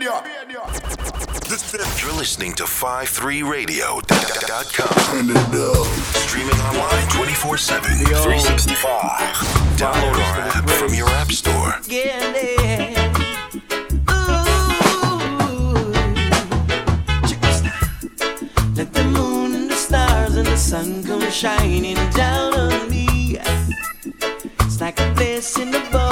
You're listening to 53radio.com. Streaming online 24 7, 365. Download our app from your app store. Let the moon and the stars and the sun come shining down on me. It's like a blessing above.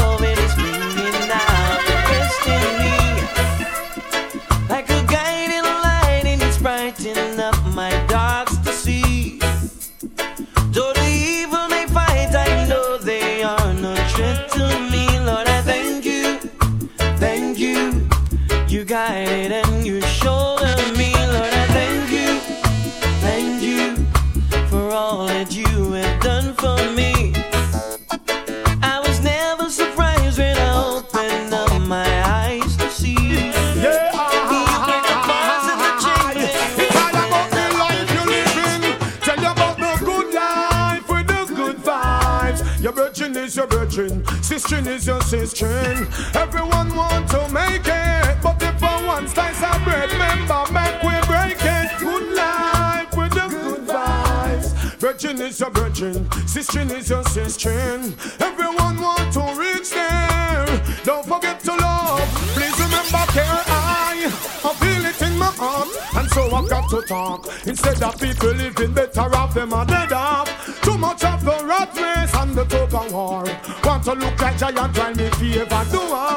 is. Everyone want to reach there. Don't forget to love. Please remember, care I. I feel it in my heart, and so I've got to talk. Instead of people living better off, them are dead off. Too much of the rat race and the tug of war. Want to look like giant, try me favor, do I?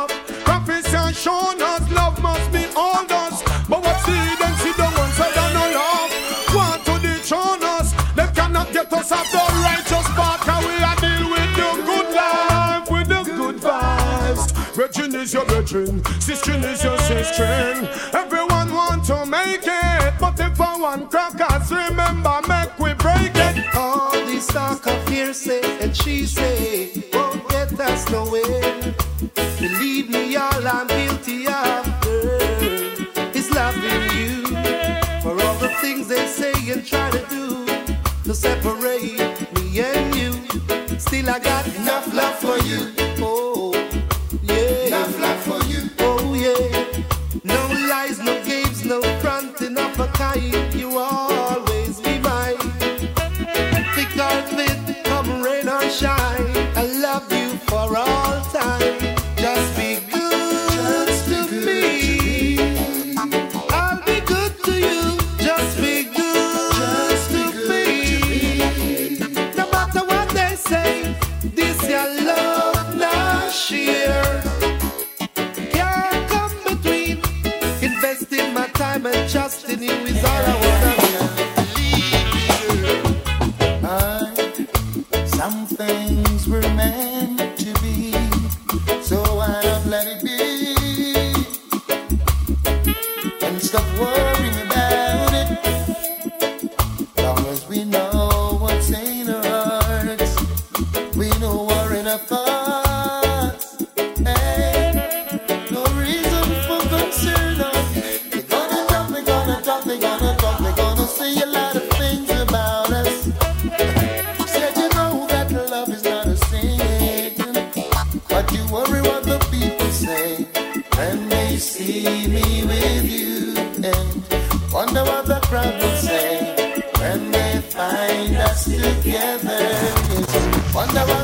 your brethren, sister is your sister. you see me with you and wonder what the crowd will say when they find us together. Wonder what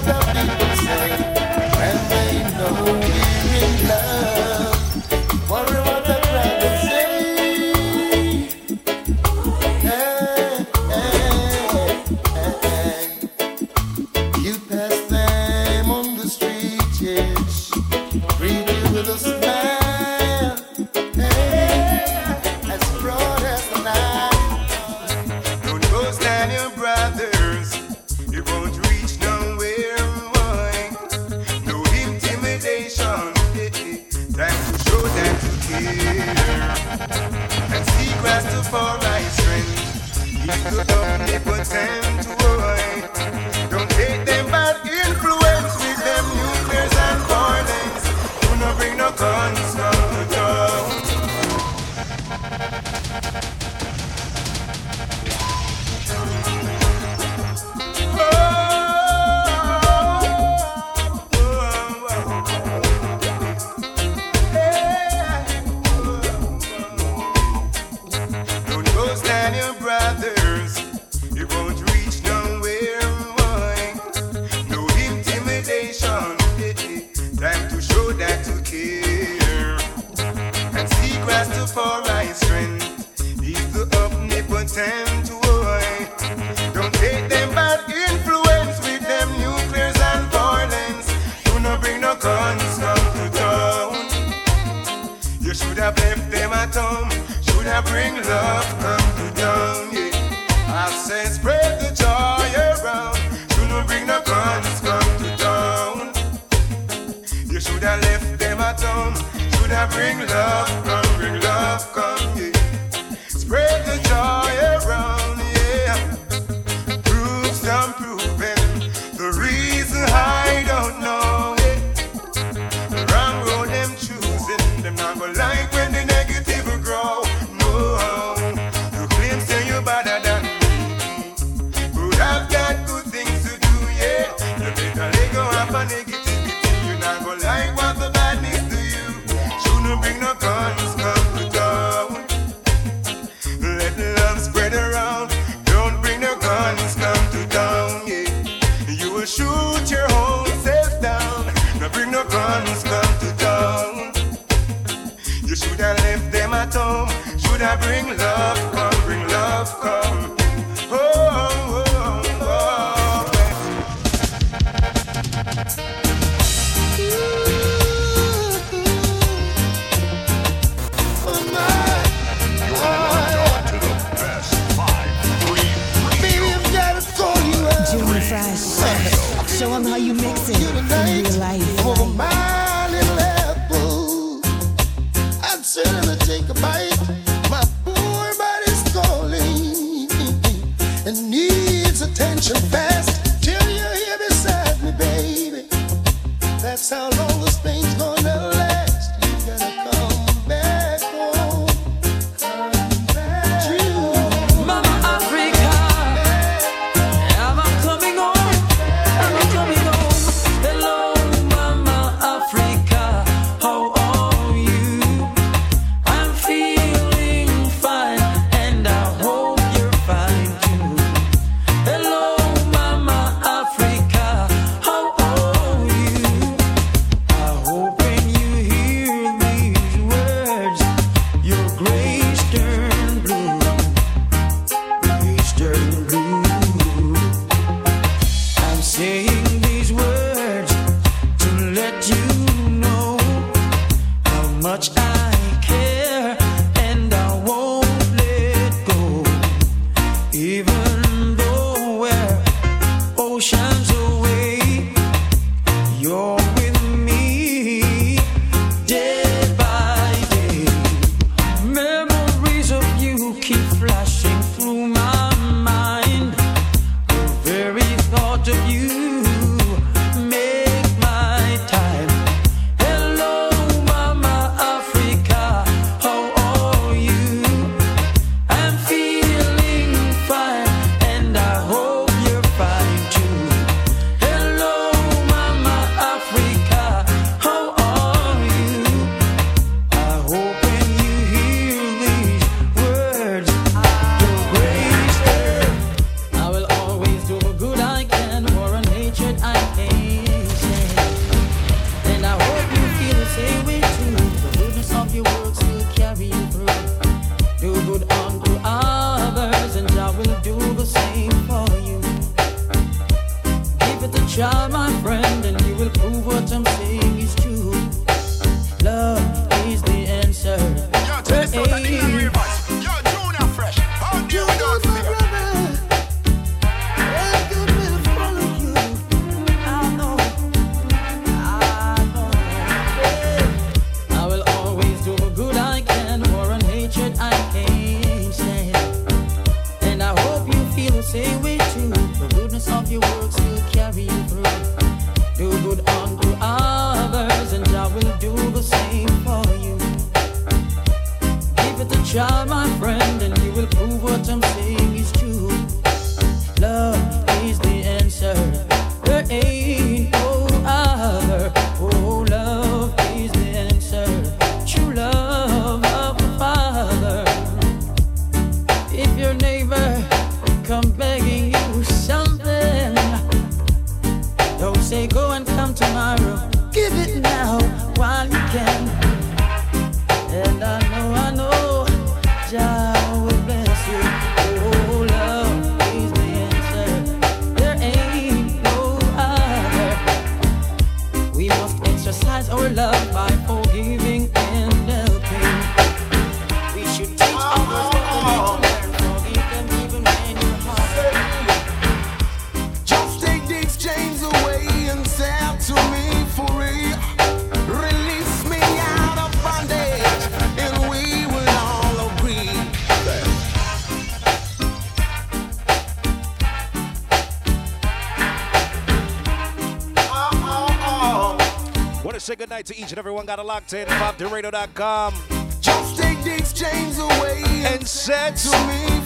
Got a locked in. 53radio.com. Just take these chains away and set to me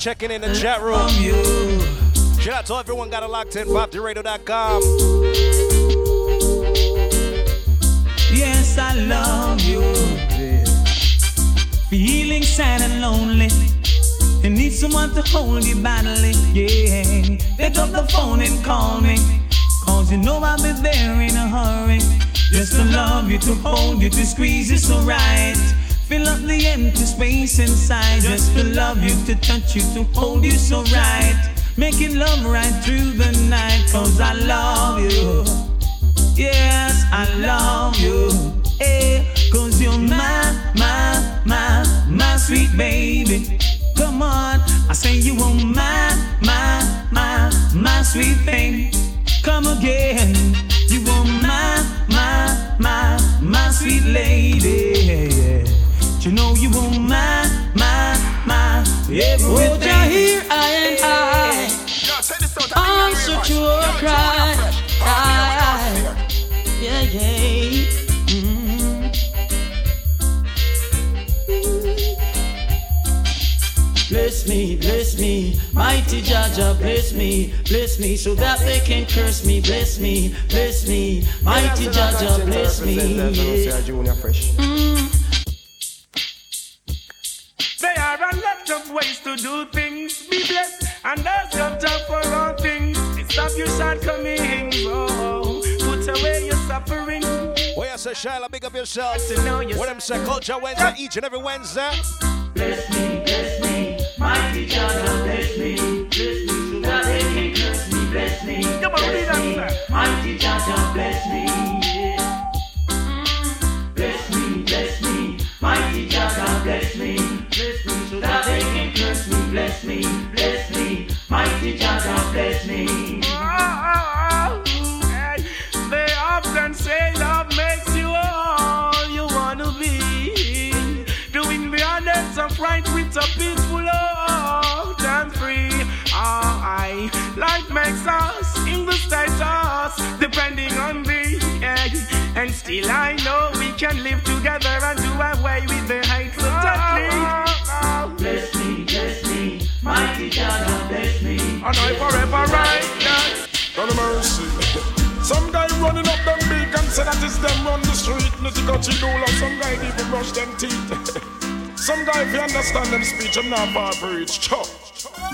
checking in the chat room. Shout out to everyone got it locked in. 53radio.com. Yes, I love you. Feeling sad and lonely. You need someone to hold you badly. Yeah. Pick up the phone and call me. Cause you know I'll be there in a hurry. Just to love you, to hold you, to squeeze you so right. Fill up the empty space inside. Just to love you, to touch you, to hold you so right. Making love right through the night. Cause I love you. Yes, I love you. Mighty Jaja, bless me, bless me, so that they can curse me. Bless me, bless me, mighty Jaja, bless me. Yeah. Junior Mm. There are a lot of ways to do things. Be blessed and ask your job for all things. Stop your shortcomings. Oh, put away your suffering. Well, yes, say, Shyla, big up yourself. What them say, Culture Wednesday, each and every Wednesday. Bless me, bless me, mighty God, bless me, bless me, bless me, bless me, mighty God, bless me. Bless me, bless me, mighty bless me, bless me, bless me, bless me, mighty bless me. Oh, hey, They often say love status depending on thee. yeah. And still I know we can live together and do away with the hate oh, so oh, oh. Bless me, bless me, mighty God, bless me. And I forever right that. God mercy. Some guy running up them big and say that it's them run the street. Nitty gutty doula. Some guy even brush them teeth. Some guy if you understand them speech, I'm not far for each chop.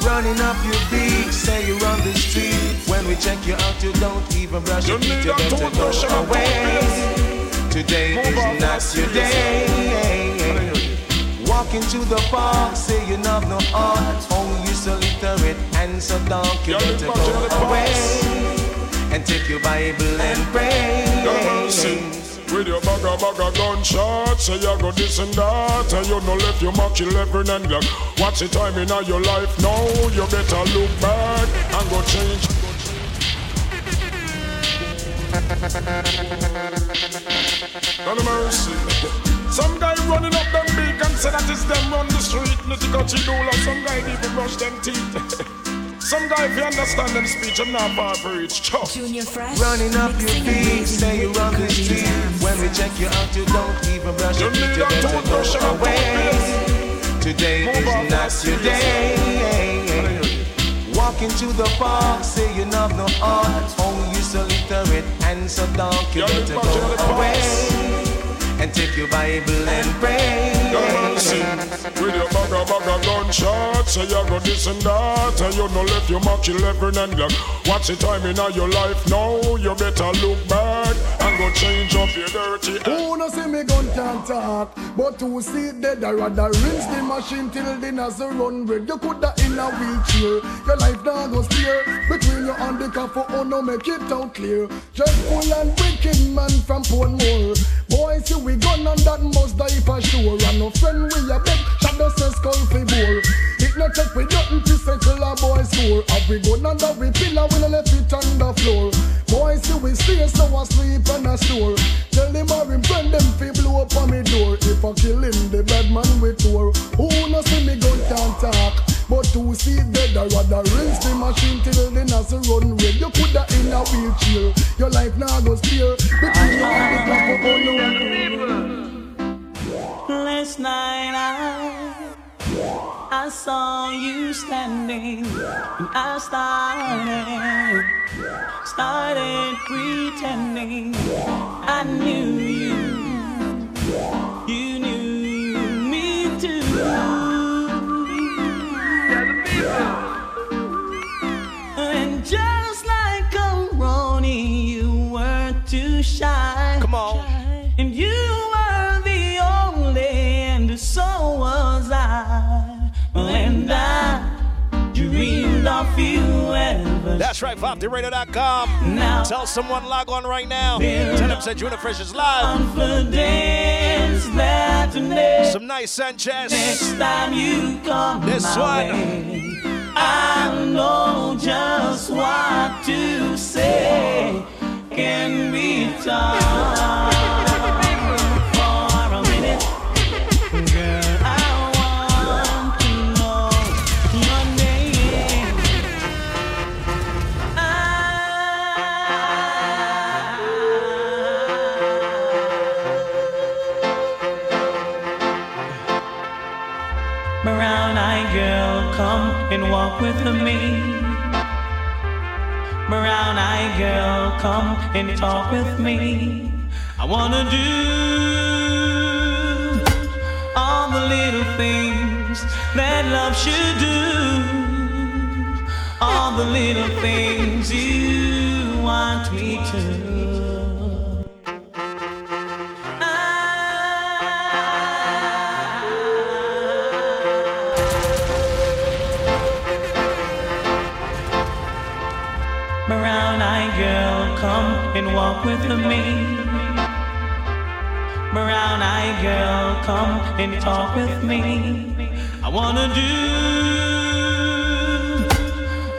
Running up your beat, say you're on the street. When we check you out, you don't even brush your You teeth. need You better go away. Today Move is not your day. Walk into the park, say you have no heart. Oh, you so literate and so dark. You Yeah, better look back the go away and take your Bible and pray. With your bagga bagga gunshot, say you go this and that, and you no let your mark kill every and like, what's the time in your life now? You better look back and go change. God mercy. Some guy running up them big and say that it's them run the street. Nitty gutty doula. Some guy even brush them teeth. Some guy if you understand them speech, I'm not far for each chop. Junior Fresh. Running up your feet, blazing say you're with on the good street. When we check you out, you don't even brush your You teeth. need You a better toothbrush and go a away. Today Move is on, not your serious. day. Walk into the park, say you have no heart. Oh, you so literate and so dark. You Yeah, better to the go away and take your Bible and pray. With your bagga bagga gunshot, say you go this and that, and you no let your mark kill every and like, what's the time in your life now? You better look back and go change up your dirty act. Who no see me gun can't talk But who see dead I rather rinse the machine till the nozzle run red. You coulda in a wheelchair. Your life now go steer. Between your and the car for oh no make it out clear. Dreadful and wicked man from Portmore we no left it on the floor. Boy see we stay so asleep on a store Tell him or him friend them fi blow up on me door. If I kill him the bad man we tour. Who no see me gun can't talk? But who see dead I rather rinse the machine till the nozzle run red You coulda in a wheelchair. Your life now go spare Between you and the clock oh no. Last night I I saw you standing and I started started pretending. I knew you That's right, 53radio.com. Now Tell someone log on right now. Tell them say Junior Fresh is live. Some nice Sanchez. next time you come This one. way, I know just what to say. Can be done walk with me. Brown eyed girl, come and talk with me. I wanna do all the little things that love should do. All the little things you want me to. Girl, come and walk with me. Brown eyed girl, come and talk with me. I wanna do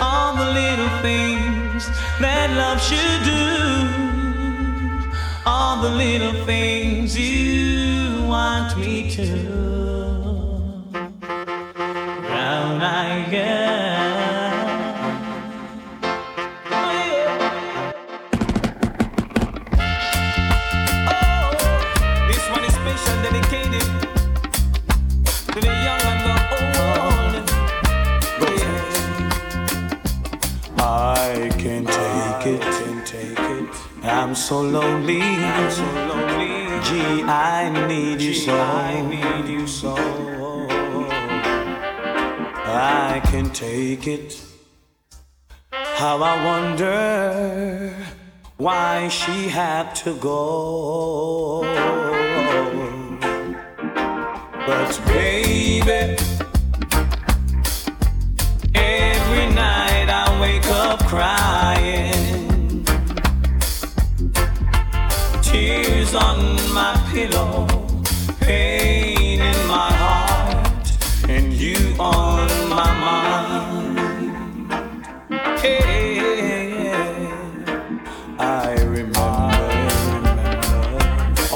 all the little things that love should do. All the little things you want me to. Brown eyed girl. So lonely, I'm so lonely. Gee, I need you so, I need you so. I can take it. How I wonder why she had to go. But baby, every night I wake up crying, tears on my pillow, pain in my heart, and you on my mind. Hey, I remember,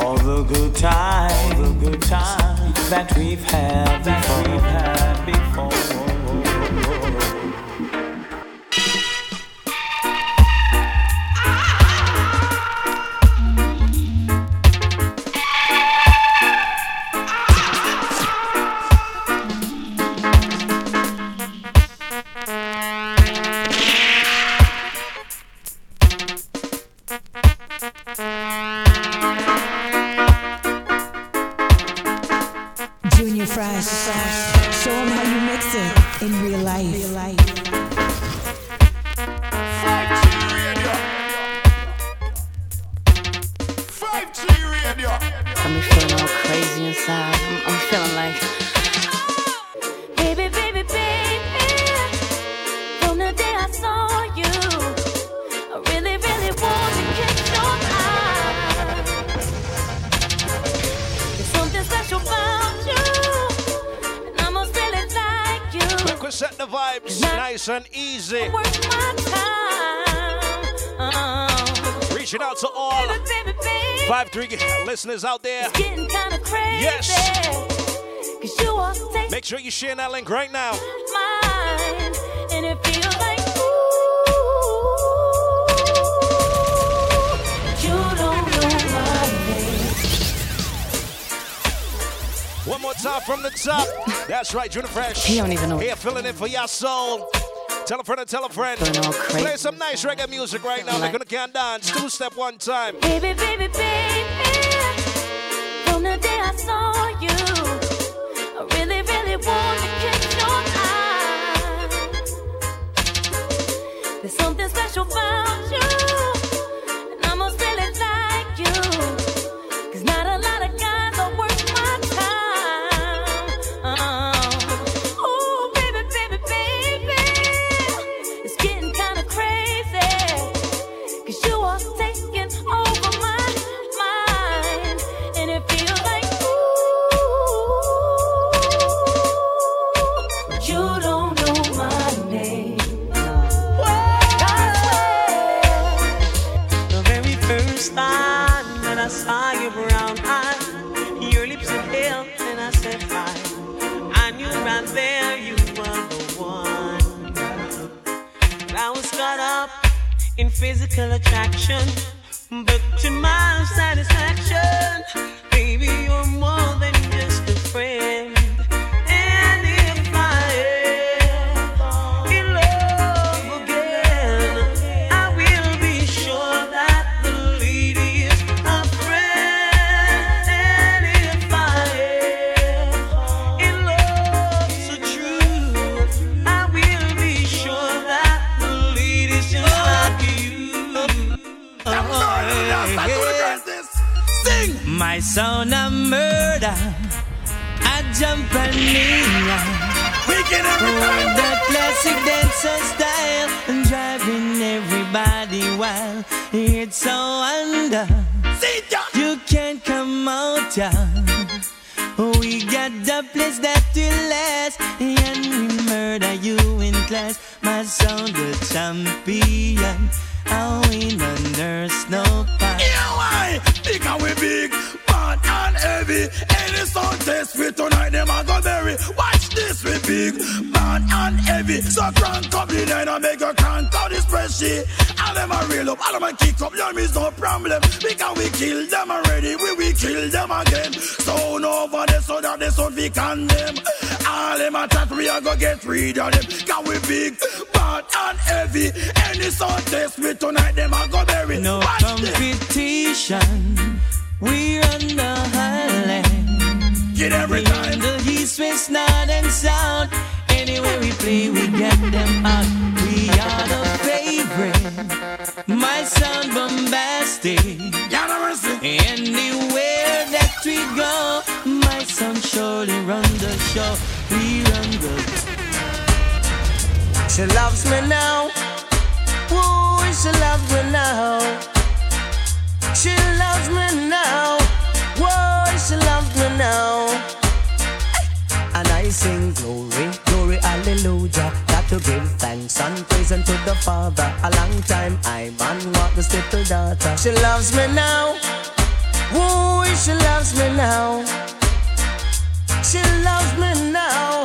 all the good times, all the good times that we've had before. We've had you share that link right now. mine, and it feels like ooh, you don't know my name. One more time from the top. That's right, Junior Fresh. He don't even know. Here, filling in for your soul. Tell a friend and tell a friend. Feeling all crazy. Play some nice reggae music right now. They're gonna can dance. Two step one time. Baby, baby, baby. From the day I saw you, really, want to catch your eye. There's something special about you, It's a wonder you can't come out. We got the place that will last, and we murder you in class. My sound, the champion. I win a nurse, no pain. Yeah, why? Because we big, Any song test we tonight, them a go bury. Watch this, we big, bad and heavy. So crank up the line and make a crank out this spreadsheet. All them a real up, all them a kick up, your is no problem. Because we kill them already, we will kill them again. So no over there so that they so we condemn. All them a chat, we a go get rid of them. Cause we big, bad and heavy. Any song test we tonight, them a go bury. No Watch this. We run the highland. Get every time. The heat west, north, and sound. Anywhere we play, we get them out. We are the favorite. My sound bombastic. Anywhere that we go, my son surely run the show. We run the. She loves me now. Ooh, she loves me now. She loves me now. Whoa, she loves me now. And I sing glory, glory, hallelujah. Got to give thanks and praise unto the Father. A long time I man want this little daughter. She loves me now. Ooh, she loves me now. She loves me now.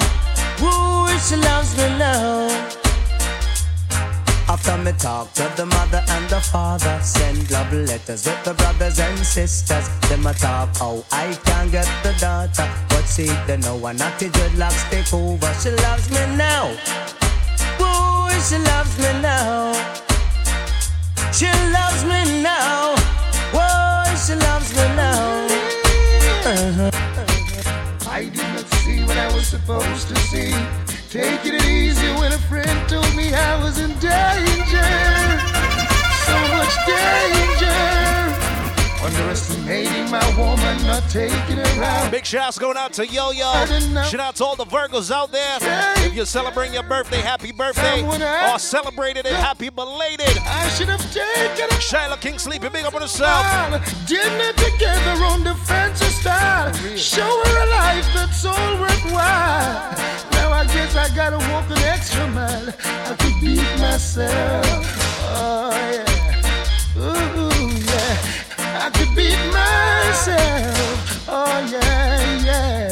Ooh, she loves me now. After me talk to the mother and the father, send love letters with the brothers and sisters. Them a talk oh, I can't get the daughter, but see they know I'm not the dreadlocks take over. She loves me now, boy, she loves me now. She loves me now, boy, she loves me now. Uh-huh. I did not see what I was supposed to see. Taking it easy when a friend told me I was in danger. So much danger. Underestimating my woman, not taking her out. Big shouts going out to Yo Yo. Shout out to all the Virgos out there. If you're celebrating your birthday, happy birthday. Or celebrated it, happy belated. I should have taken a Shiloh King sleeping big up on herself. Dinner together on the fancy style. Show her a life that's all worthwhile. Now I guess I gotta walk an extra mile. I could beat myself. Oh yeah. I could beat myself. Oh yeah, yeah.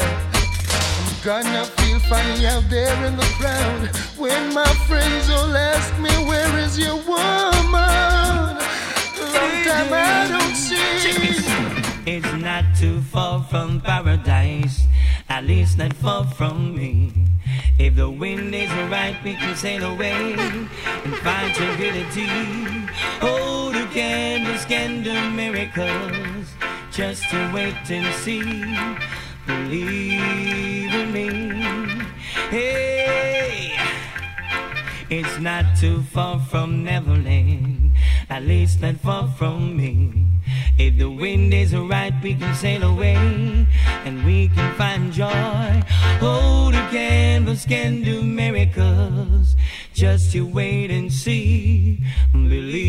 I'm gonna feel funny out there in the crowd when my friends all ask me, Where is your woman? Long time I don't see. It's not too far from paradise, at least not far from me. If the wind is right, we can sail away and find tranquility. Oh, the canvas can do miracles, just to wait and see. Believe in me. Hey, it's not too far from Neverland, at least not far from me. If the wind is right, we can sail away and we can find joy. Oh, the canvas can do miracles. Just you wait and see. Believe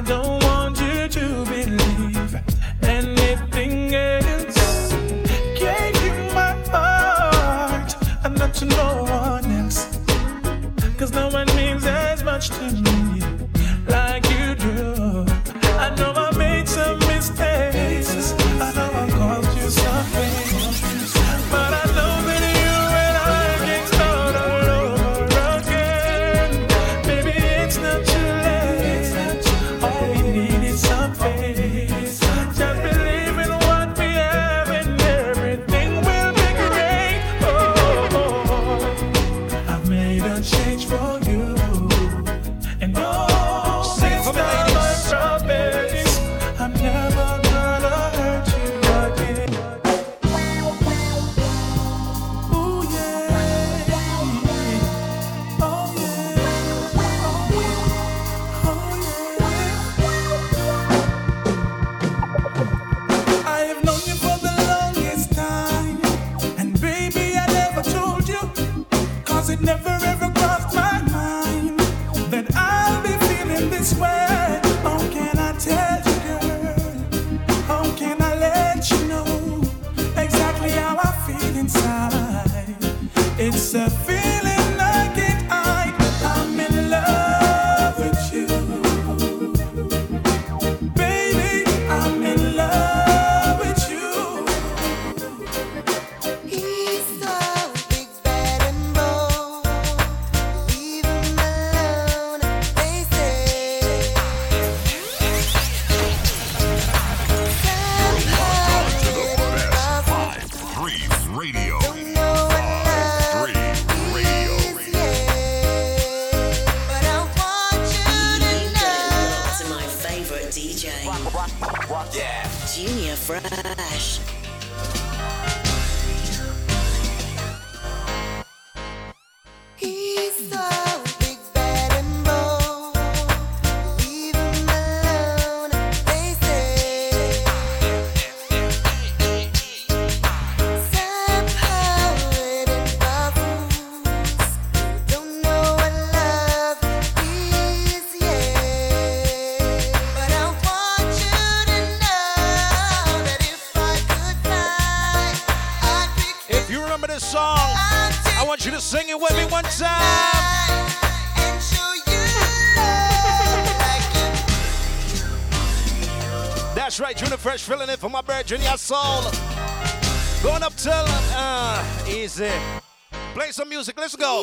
I don't Junior Soul. Going up till uh, easy. Play some music, let's go.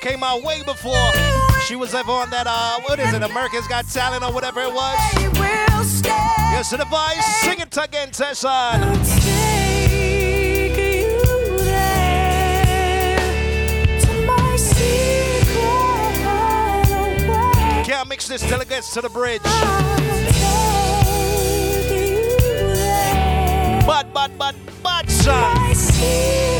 came out way before. She was ever on that, uh, what is it, America's Got Talent or whatever it was. Yes, to the vice, sing it again, Tessa. Can't mix this till it gets to the bridge. But, but, but, but, son.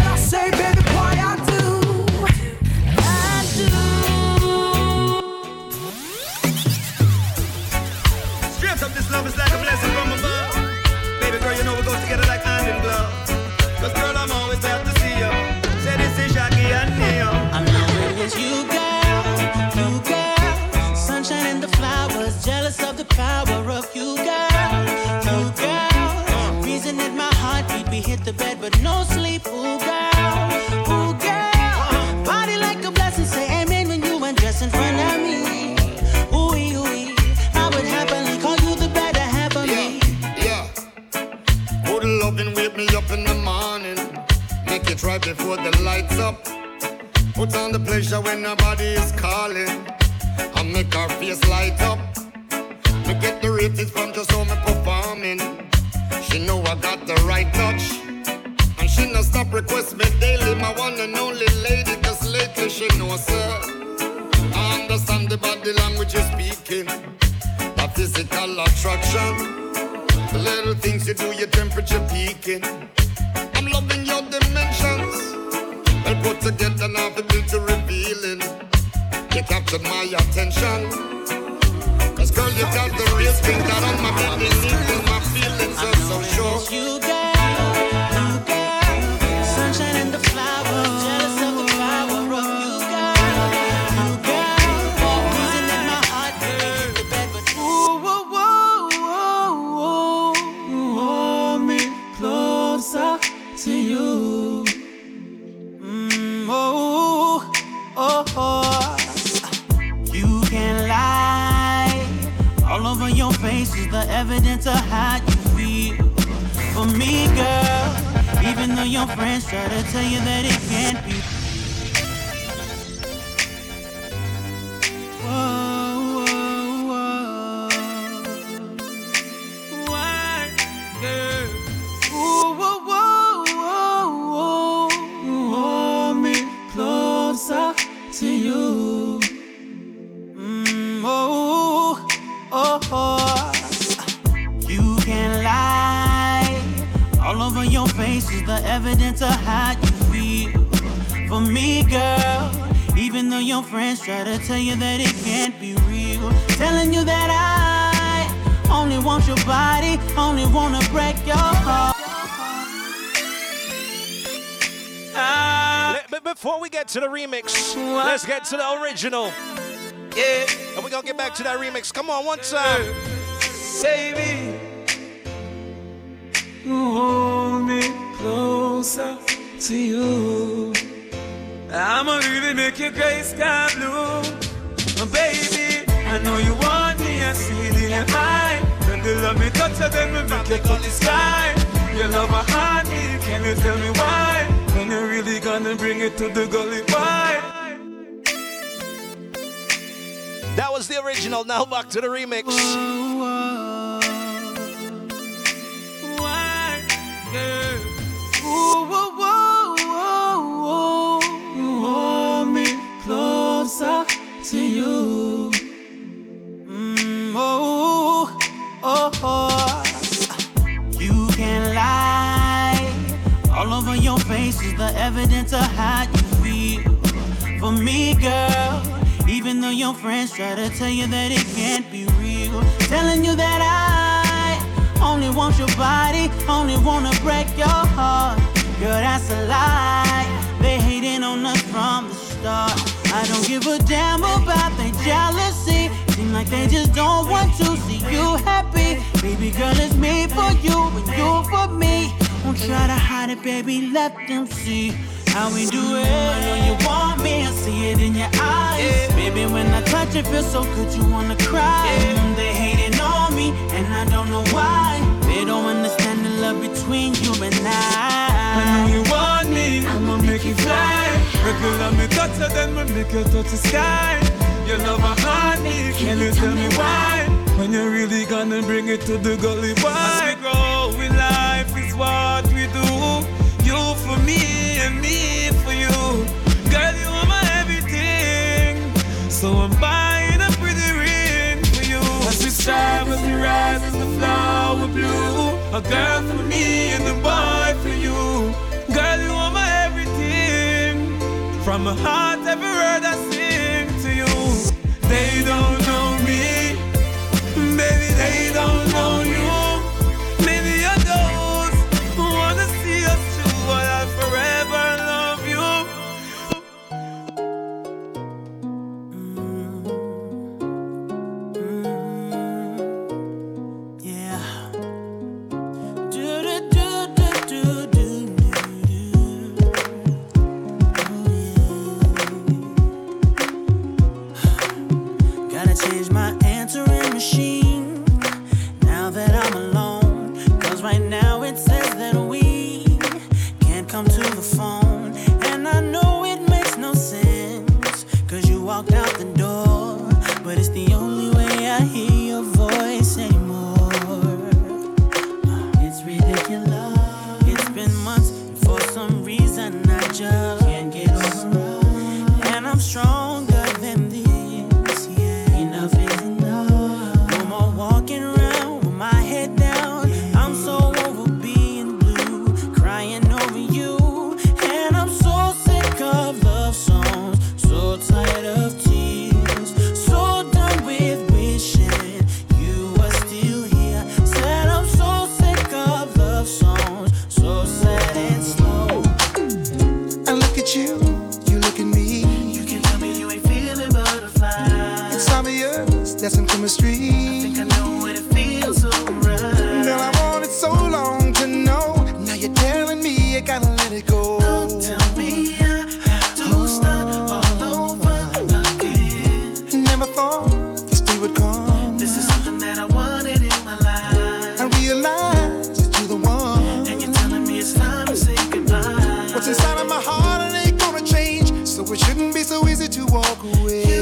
Come on, one time. Baby, hold me closer to you. I'ma really make your gray sky blue. Baby, I know you want me, I see it in your eye. When you love me, touch then we make it touch the sky. Your love a heartbeat, can you tell me why? When you're really gonna bring it to the gully, why? That was the original. Now back to the remix. Ooh, whoa, whoa, whoa, whoa. You hold me closer to you. Mm, oh, oh, oh. You can lie. All over your face is the evidence of how you feel. For me, girl, even though your friends try to tell you that it can't be real, telling you that I only want your body, only wanna break your heart. Girl, that's a lie. They hating on us from the start. I don't give a damn about their jealousy. Seem like they just don't want to see you happy. Baby girl, it's me for you and you for me. Don't try to hide it, baby. Let them see how we do it. I know you want me, I see it in your eyes. Baby, when I touch it, feel so good, you wanna cry. Mm, They hating on me, and I don't know why. They don't understand the love between you and I. I know you want me, I'ma make you fly. Regular me touch it, then we make you touch the sky. Your love a heartbeat, can you tell me why? When you're really gonna bring it to the gully, why? As we life is what we do. You for me and me for you. Girl, you are my everything. So I'm buying a pretty ring for you. As we strive, as we rise, as the flower blue. A girl for me and a boy for you. Girl, you are my everything. From my heart, every word I sing to you. They don't know me, baby, they don't know you. Heart it ain't gonna change. So it shouldn't be so easy to walk away.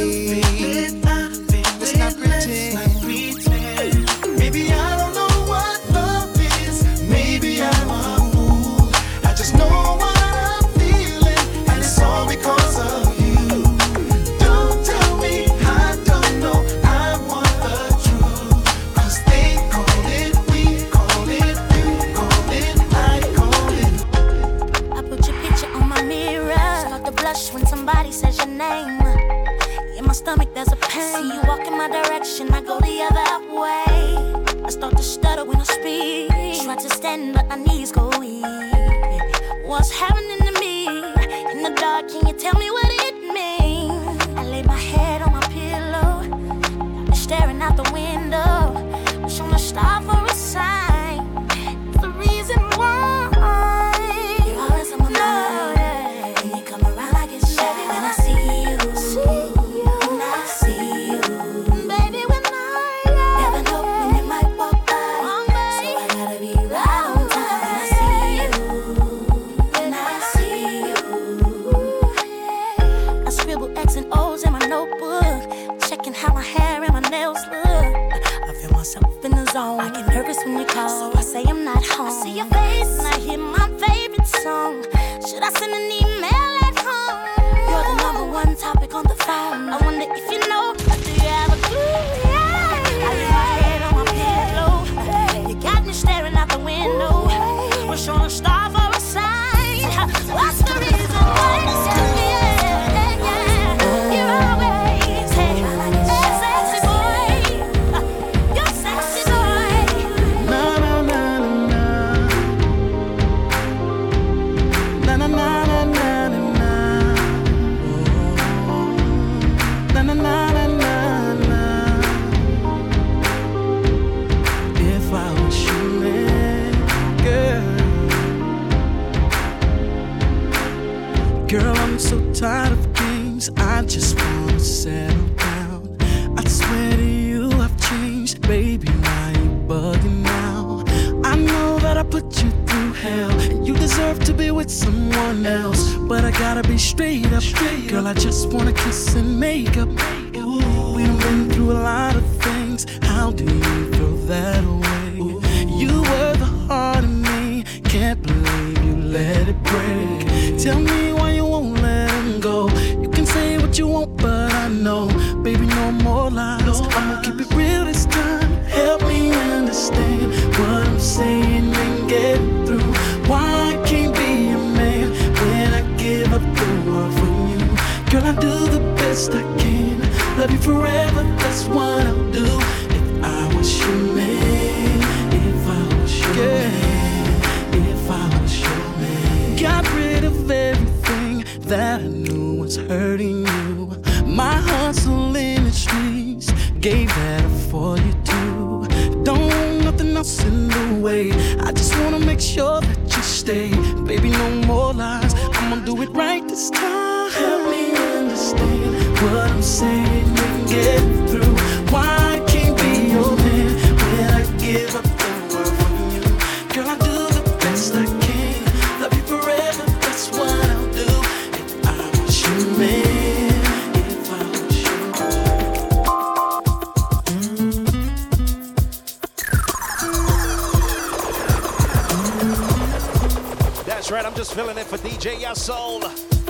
Filling it for DJ Yasol.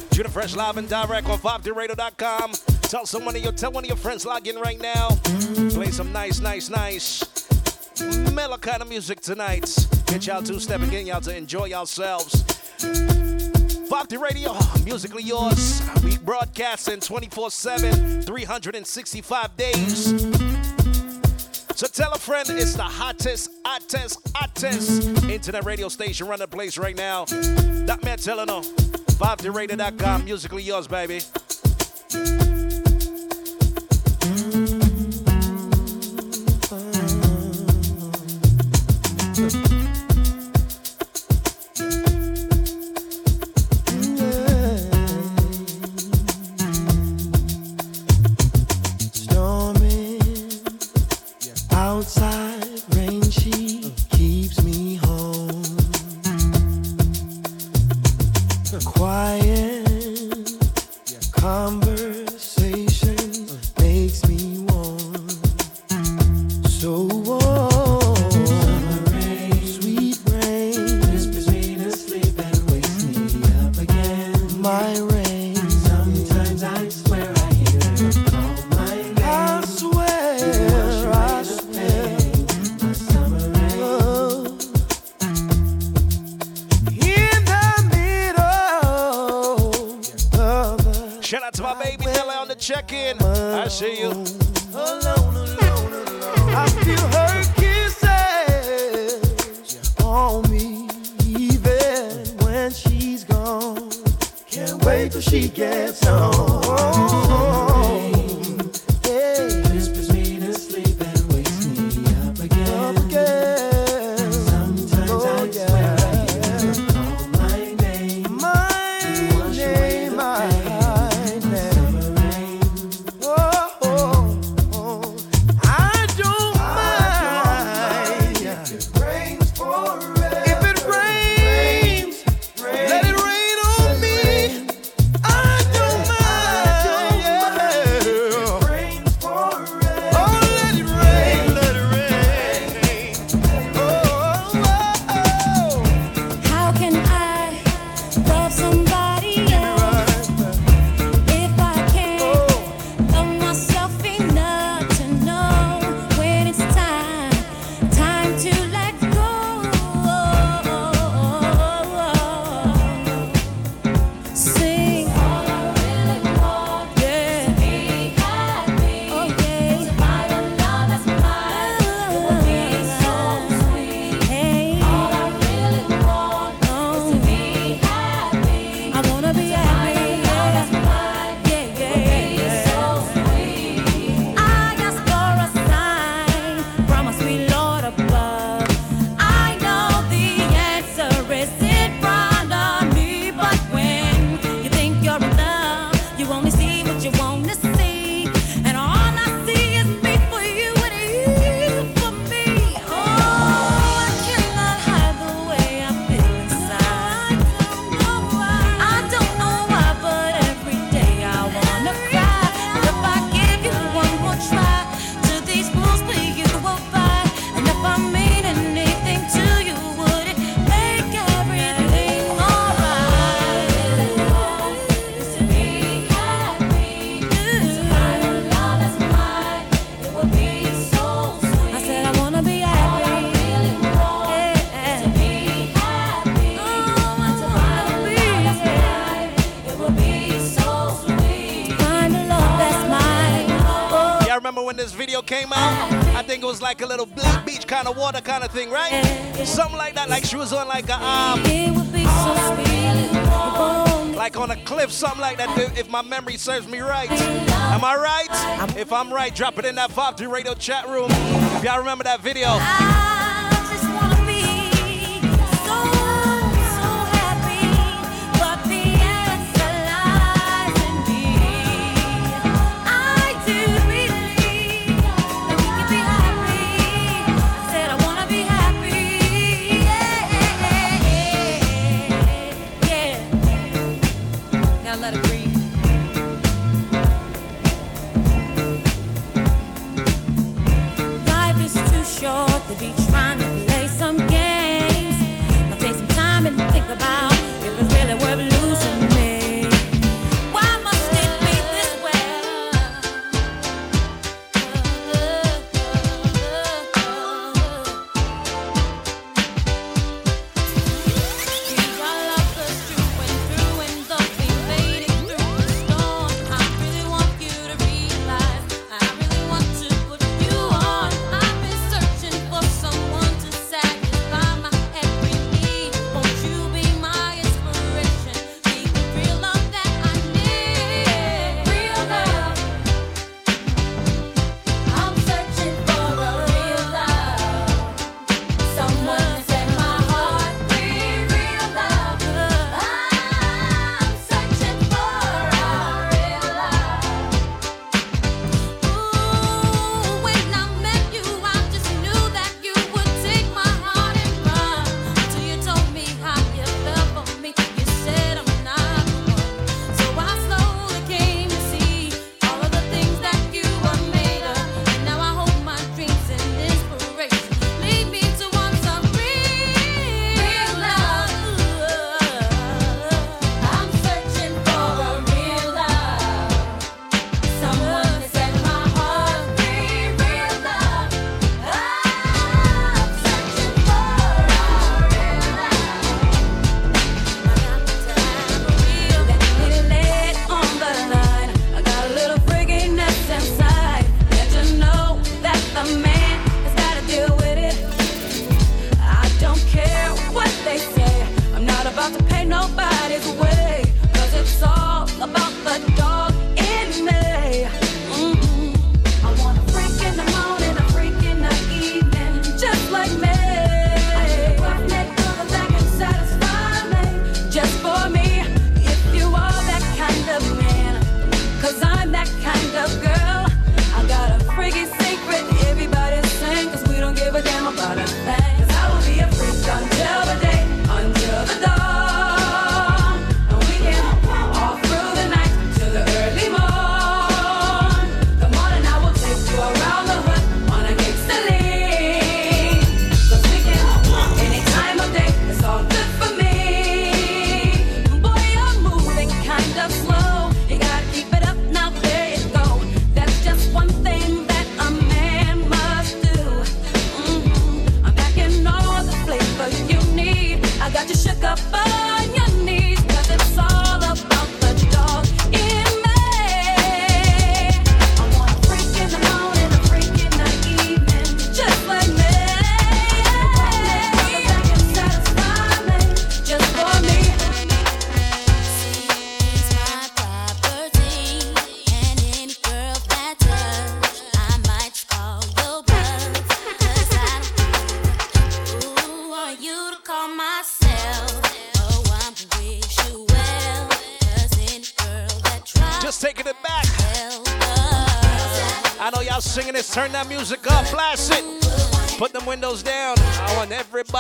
Juniorfresh live and direct on 5 Tell Tell of your tell one of your friends log in right now. Play some nice, nice, nice mellow kind of music tonight. Get y'all two step again, y'all to enjoy yourselves. Bhakti Radio, musically yours. We broadcasting 24 7, 365 days. So tell a friend it's the hottest, hottest, hottest internet radio station running the place right now. That man telling them. 5 musically yours, baby. thing, right? Something like that, like she was on like a um, like on a cliff, something like that. If, if my memory serves me right, am I right? If I'm right, drop it in that Vop Radio chat room. If y'all remember that video. I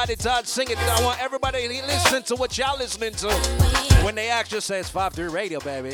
everybody to sing it. I want everybody to listen to what y'all listening to. When they actually says 5-3 radio, baby.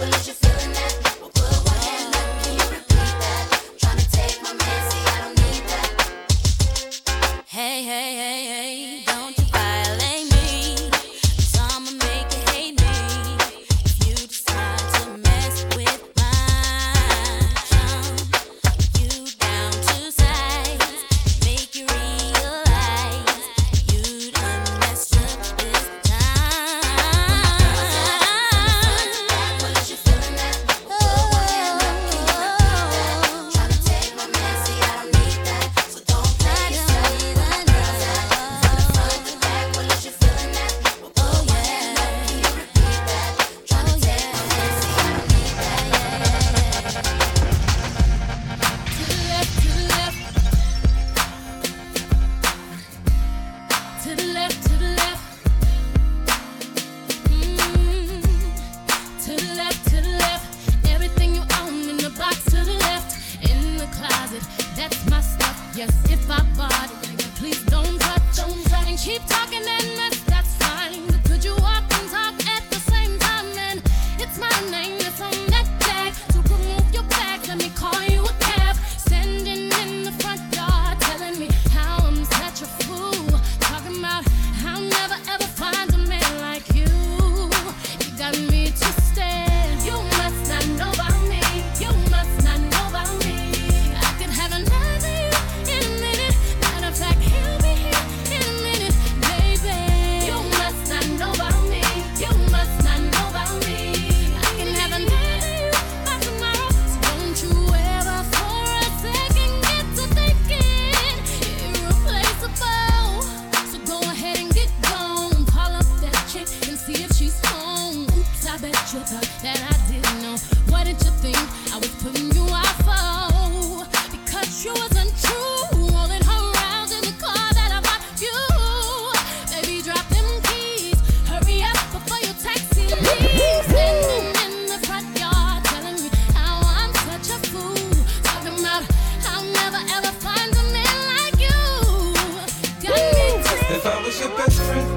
If I was your best friend,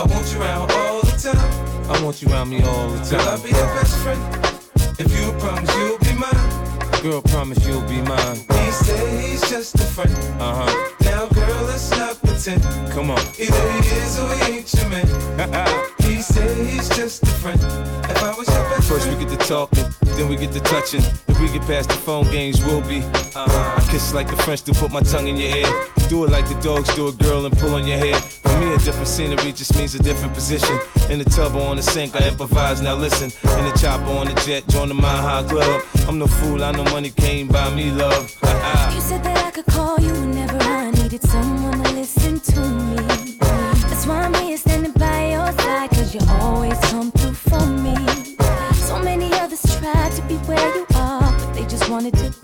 I want you around all the time. I want you around me all the time. Girl, I'll be your best friend. If you promise you'll be mine. Girl, promise you'll be mine. He said he's just a friend. Uh huh. Now, girl, let's not pretend. Come on. Either he is or he ain't your man. he said he's just a friend. If I was your best First we get to talking, then we get to touching. If we get past the phone games, we'll be. Uh, I kiss like the French do, put my tongue in your ear. Do it like the dogs do a girl and pull on your hair. For me, a different scenery just means a different position. In the tub or on the sink, I improvise. Now listen, in the chopper on the jet, join the Mile High Club. I'm no fool, I know money came by me, love. You said that I could call you whenever I needed someone to listen to me. That's why I'm here standing by your side, cause you always come through for me. So many others tried to be where you are, but they just wanted to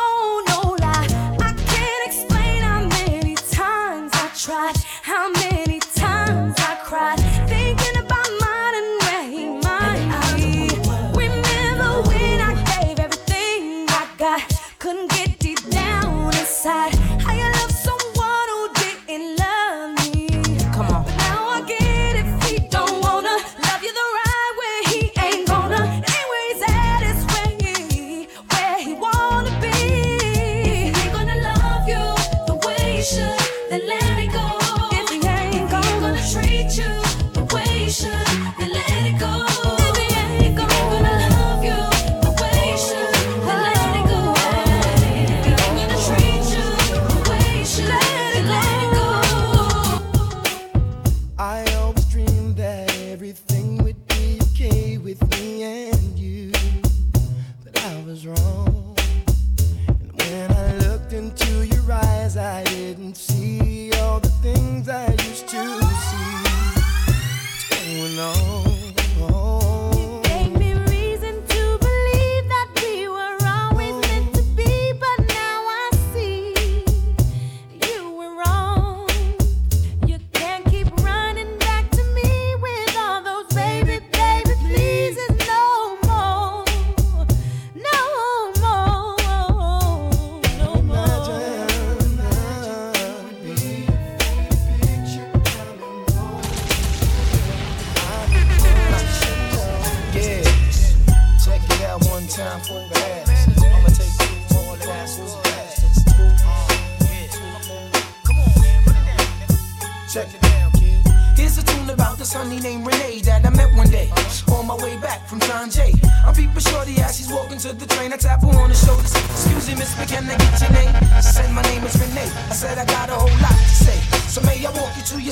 Couldn't get deep down inside.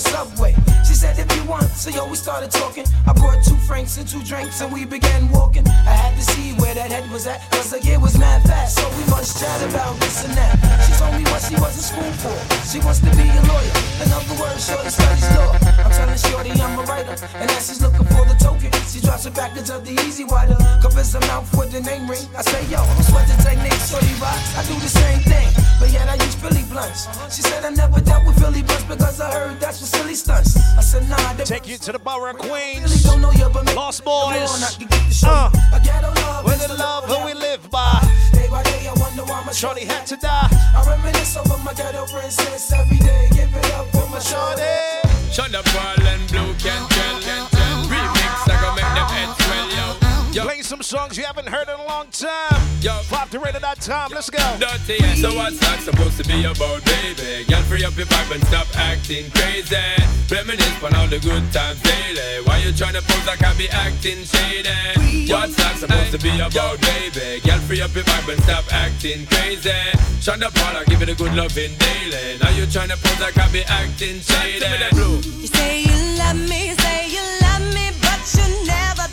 Subway? Want. So yo, we started talking. I brought two franks and two drinks and we began walking. I had to see where that head was at. Cause the year was mad fast. So we must chat about this and that. She told me what she was in school for. She wants to be a lawyer. In other words, shorty studies law. I'm telling shorty I'm a writer. And as she's looking for the token, she drops it back into the E-Z Wider. Covers her mouth with the name ring. I say, yo, I'm sweating technique, shorty rocks. I do the same thing. But yet I use Philly blunts. She said I never dealt with Philly blunts because I heard that's for silly stunts. I said, nah, Take you to the Borough of Queens. don't know you, but me. Lost Come on, I Boys. can the. Uh, I get love. with the the love who we live by. Day by day, I wonder why my Shorty had to die. I reminisce over my ghetto princess every day. Give it up for my shorty. Sean Da Paul and Blue can tell, can tell. Remix, I go make them head swell, yo. Yo, Play some songs you haven't heard in a long time. Yo. Pop the radio that time. Let's go. dirty. So what's that supposed to be about, baby? Girl, free up your vibe and stop acting crazy. Reminisce on all the good times daily. Why you tryna pose like I be acting shady? What's that supposed to be about, baby? Girl, free up your vibe and stop acting crazy. Sean Da Paul, I give it a good loving daily. Now you tryna pose like I be acting shady. You say you love me, say you love me, but you're never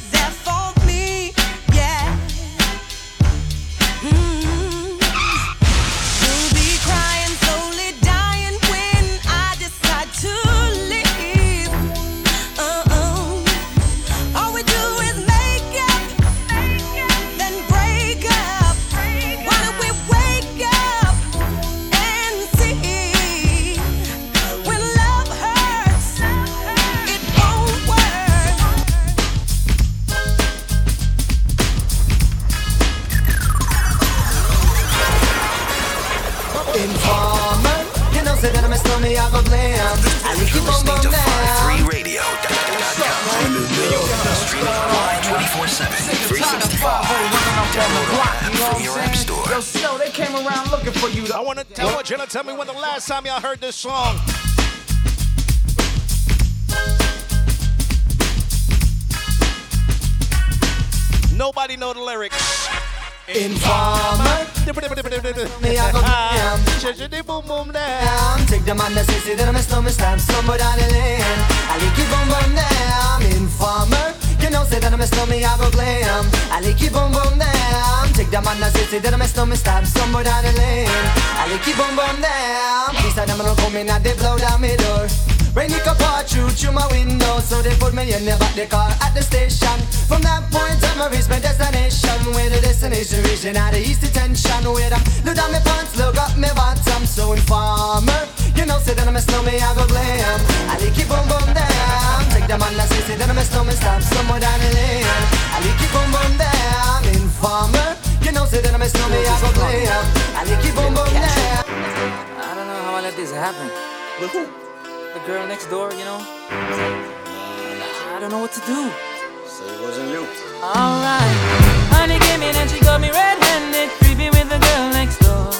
say that I'm a stormy, I go blam. I leave you bum bum down. 3radio.com. Streaming online 24-7, 365. From your app store. Yo, Snow, they came around looking for you. I want to I want you to tell me when the last time y'all heard this song. Nobody know the lyrics. Informer, me, I go blam. boom boom down. Take the man that says it, that I'm a stormy stamp somewhere down the lane. I leave you bum bum down. Informer, you know, say that I'm a I go glam. I leave you bum bum down. Take the man that says it, that somewhere down the lane. I leave you bum bum down. Please, I'm gonna come in and they blow down my door. Rain it can pour through through my window, so they put me in the back the car at the station. From that point on, I reached my destination. Where the destination region out of east detention. Where I look down my pants, look up my bottom. So informer, you know, say that I'm a snowman, I go glam. I like it boom boom down. Take the man that says say that I'm a snowman, stop somewhere down the lane. I like it boom boom down. Informer, you know, say that I'm a snowman, I go glam. I like it boom boom down. I don't know how I let this happen. With who? The girl next door, you know? I don't know what to do. So it wasn't you. Alright. Honey came in and she got me red-handed, creepy with the girl next door.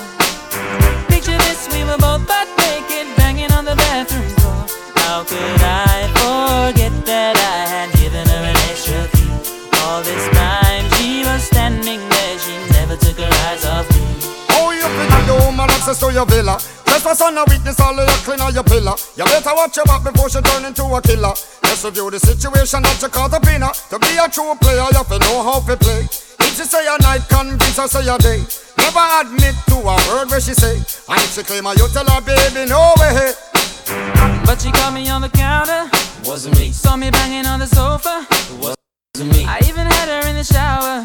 Picture this, we were both butt naked, banging on the bathroom door. How could I forget that I had given her an extra key? All this time she was standing there, she never took her eyes off me. Oh, you think I do woman access to your villa? Trespass on a witness, all of your clean on your pillar. You better watch your back before she turn into a killer. Let's review the situation that you caught up in her. To be a true player, you have to know how to play. If If she say a night, convince her say a day. Never admit to a word where she say. And if she claim her, you tell her, baby, no way. But she caught me on the counter. Wasn't me. Saw me banging on the sofa. Wasn't me. I even had her in the shower.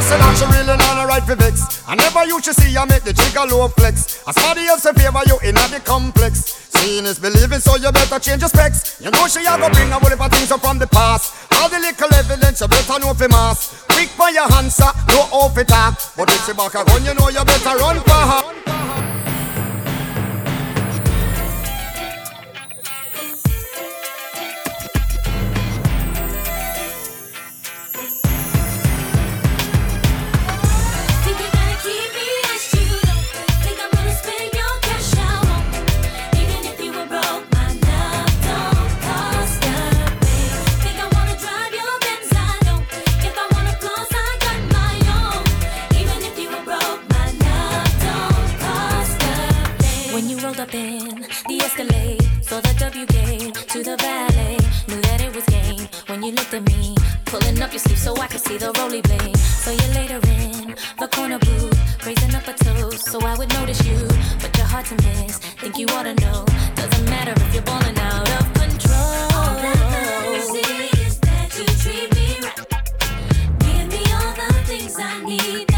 know say that she really not a right for vex. I never used to see you make the trigger low flex. As somebody else in favor you in the complex. Seeing is believing, so you better change your specs. You know she a go bring a whole heap of things up from the past. All the little evidence you better know for mass. Quick for your answer, no off it up. But if she back a gun, you know you better run for her. Up the Escalade, saw the W gate to the valet, knew that it was game. When you looked at me, pulling up your sleeve so I could see the roly blade. So you later in the corner booth, raising up a toast so I would notice you. But you're hard to miss, think you ought to know. Doesn't matter if you're balling out of control. All that matters is that you treat me right. Give me all the things I need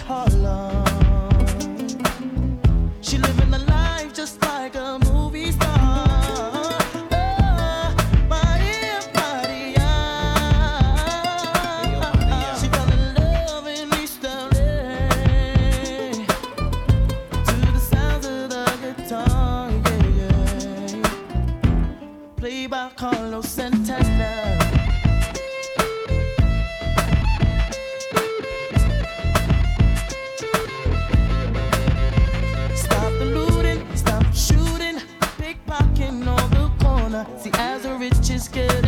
Harlem. As the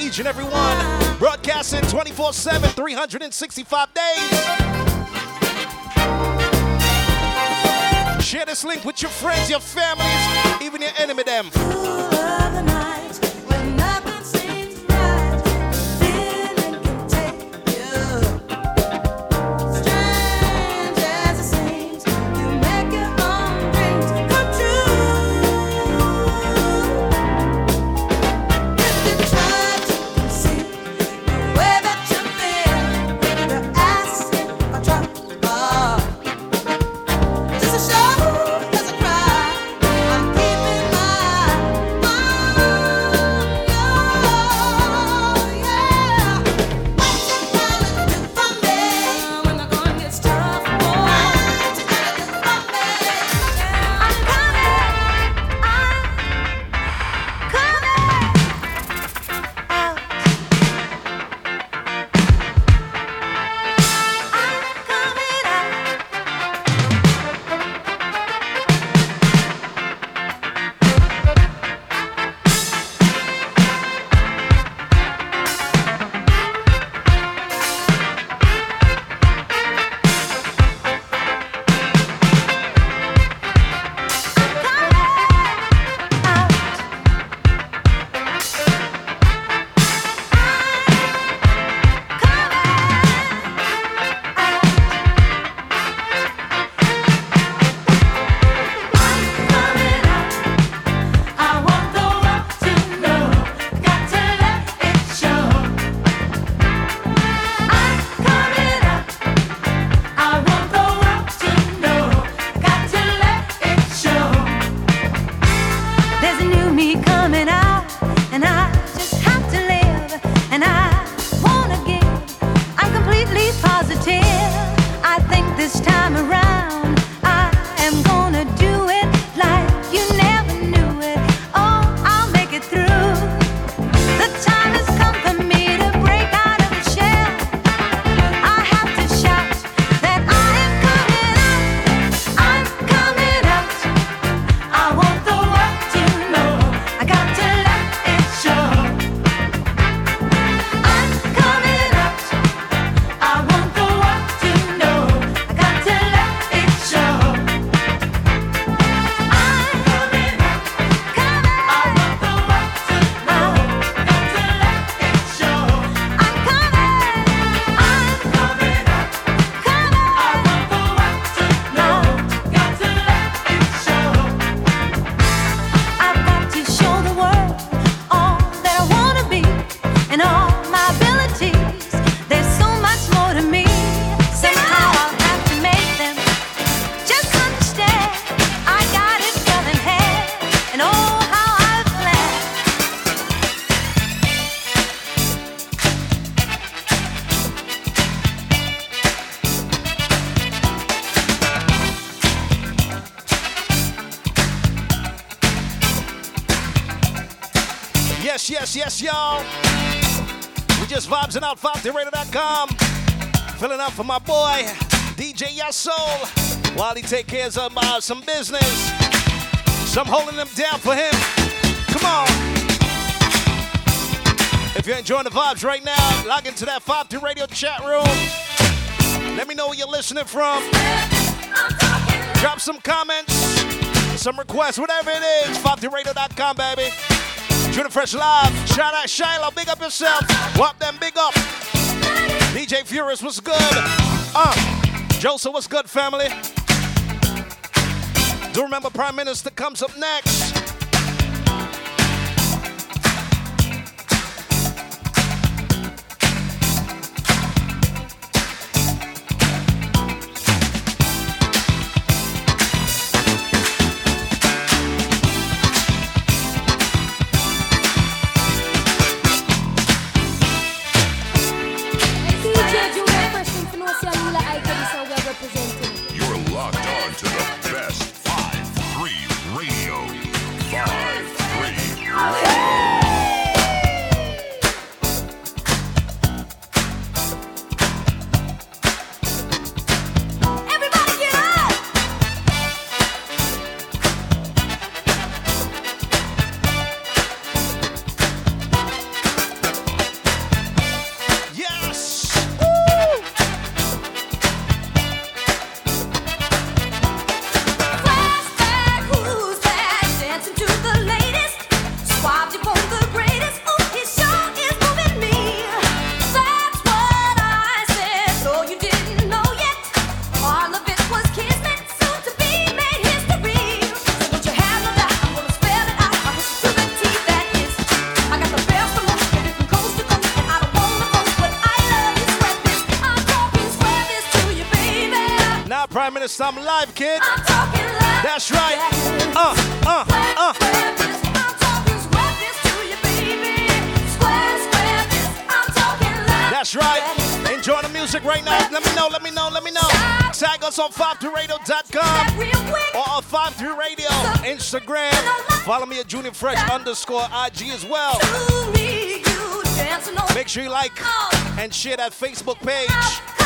each and every one. Broadcasting 24 7, 365 days. Share this link with your friends, your families, even your enemy them. DeRader.com. Filling up for my boy, DJ Yasol, while he take care of some, uh, some business. So I'm holding them down for him. Come on. If you're enjoying the vibes right now, log into that 5-2 radio chat room. Let me know where you're listening from. Drop some comments, some requests, whatever it is. 5-2radio.com, baby. Juniorfresh Live. Shout out Shiloh. Big up yourself. Whop them big up. DJ Furious, what's good? Uh, Joseph, what's good, family? Do remember Prime Minister comes up next. Follow me at Juniorfresh underscore IG as well. Make sure you like and share that Facebook page.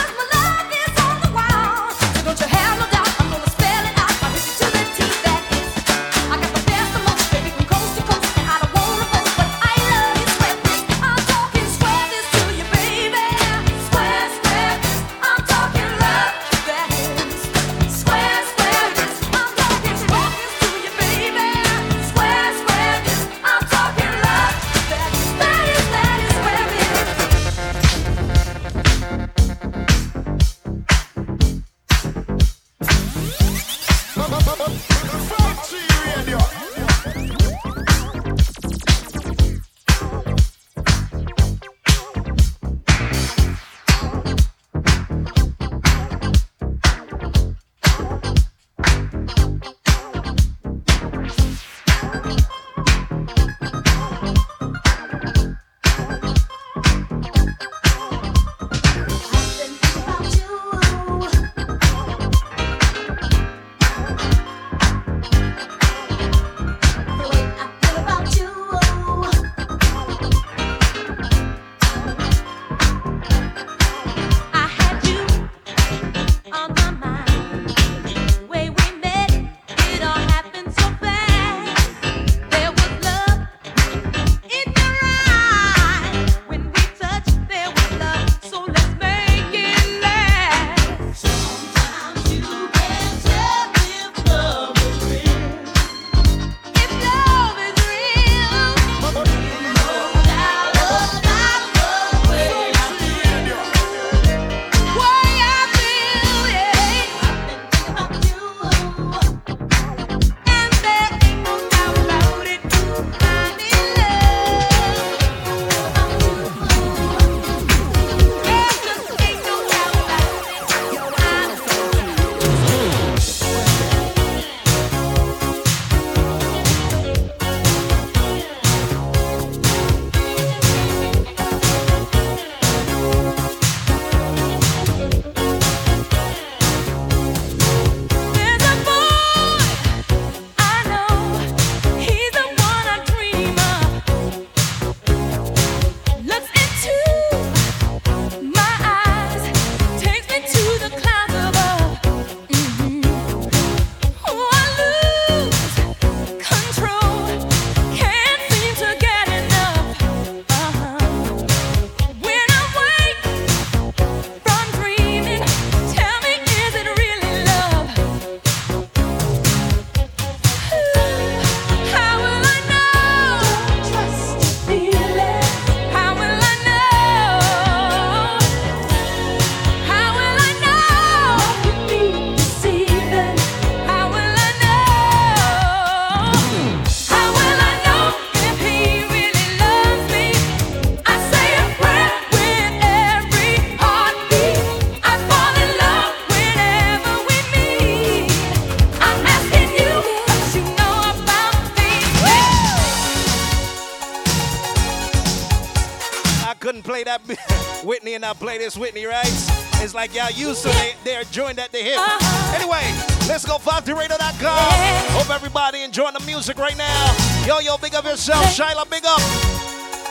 like y'all used to. They, they are joined at the hip. Uh-huh. Anyway, let's go 53radio.com. Yeah. Hope everybody enjoying the music right now. Yo, yo, big up yourself. Shyla, big up.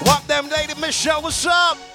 Walk them lady Michelle, what's up?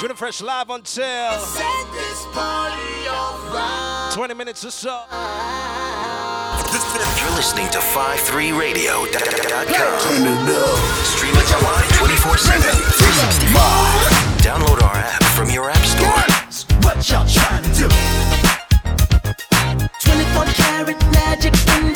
Juniorfresh live until 20 minutes or so. You're listening to 53radio.com. Stream it online 24 7, 365. Download our app from your app store. What y'all trying to do? 24 karat magic in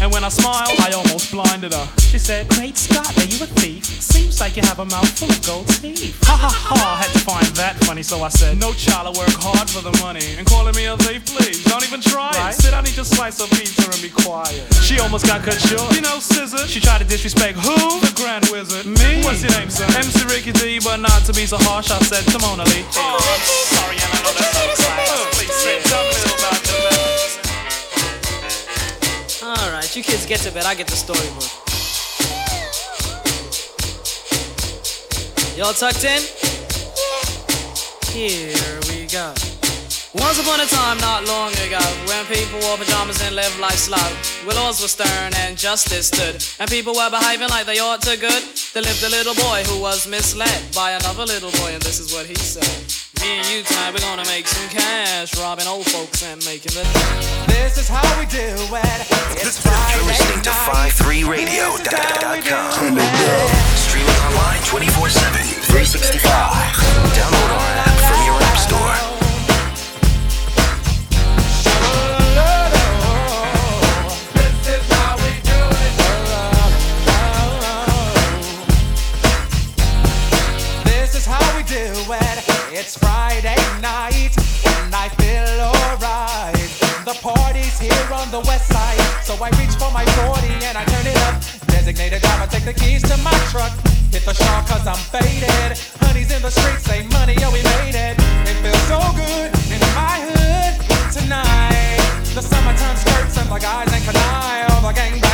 And when I smiled, I almost blinded her. She said, Great Scott, are you a thief? Seems like you have a mouthful of gold teeth. Ha ha ha, I had to find that funny, so I said, No child, I work hard for the money. And calling me a thief, please, don't even try right? it. Sit down, eat your slice of pizza and be quiet. She almost got cut short. You know, scissor. She tried to disrespect who? The Grand Wizard. Me. What's your name, sir? MC Ricky D, but not to be so harsh, I said, "Simona Lee." Oh. kids get to bed, I get the storybook. Y'all tucked in? Here we go. Once upon a time, not long ago, when people wore pajamas and lived life slow, where laws were stern and justice stood, and people were behaving like they ought to good, there lived a little boy who was misled by another little boy, and this is what he said. Me and you tonight, we're gonna make some cash, robbing old folks and making the. This is how we do it. It's 1053radio.com. Streaming online 24 7, 365. Designated driver, take the keys to my truck. Hit the shore cause I'm faded. Honey's in the streets, say money, yo, we made it. It feels so good in my hood tonight. The summertime skirts and the guys ain't canine. All the gangbangers